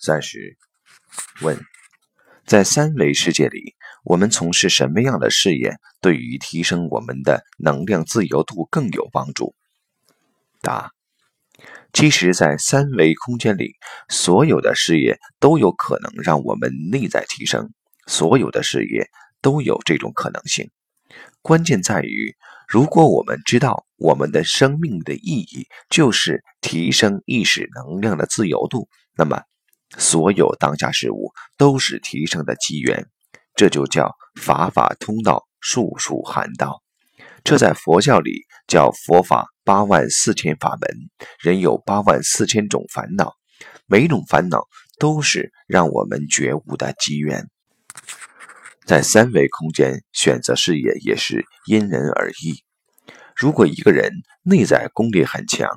三十问，在三维世界里，我们从事什么样的事业，对于提升我们的能量自由度更有帮助？答：其实，在三维空间里，所有的事业都有可能让我们内在提升，所有的事业都有这种可能性。关键在于，如果我们知道我们的生命的意义就是提升意识能量的自由度，那么所有当下事物都是提升的机缘。这就叫法法通道，术术含道。这在佛教里叫佛法八万四千法门。人有八万四千种烦恼，每种烦恼都是让我们觉悟的机缘。在三维空间选择事业也是因人而异。如果一个人内在功力很强，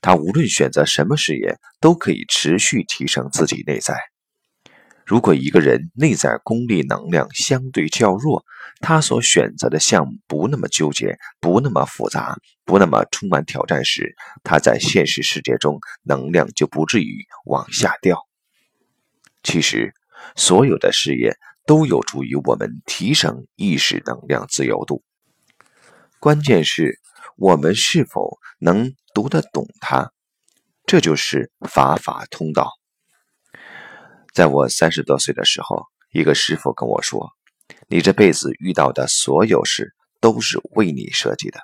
他无论选择什么事业，都可以持续提升自己内在。如果一个人内在功力能量相对较弱，他所选择的项目不那么纠结，不那么复杂，不那么充满挑战时，他在现实世界中能量就不至于往下掉。其实，所有的事业。都有助于我们提升意识能量自由度。关键是我们是否能读得懂它，这就是法法通道。在我三十多岁的时候，一个师傅跟我说：“你这辈子遇到的所有事都是为你设计的。”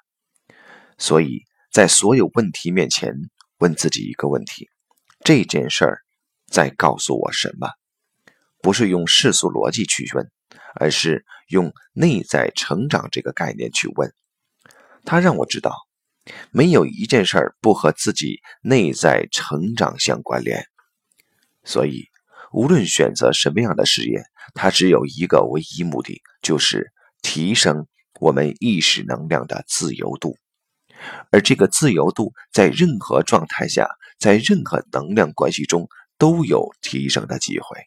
所以在所有问题面前，问自己一个问题：这件事儿在告诉我什么？不是用世俗逻辑去问，而是用内在成长这个概念去问。他让我知道，没有一件事儿不和自己内在成长相关联。所以，无论选择什么样的事业，它只有一个唯一目的，就是提升我们意识能量的自由度。而这个自由度，在任何状态下，在任何能量关系中，都有提升的机会。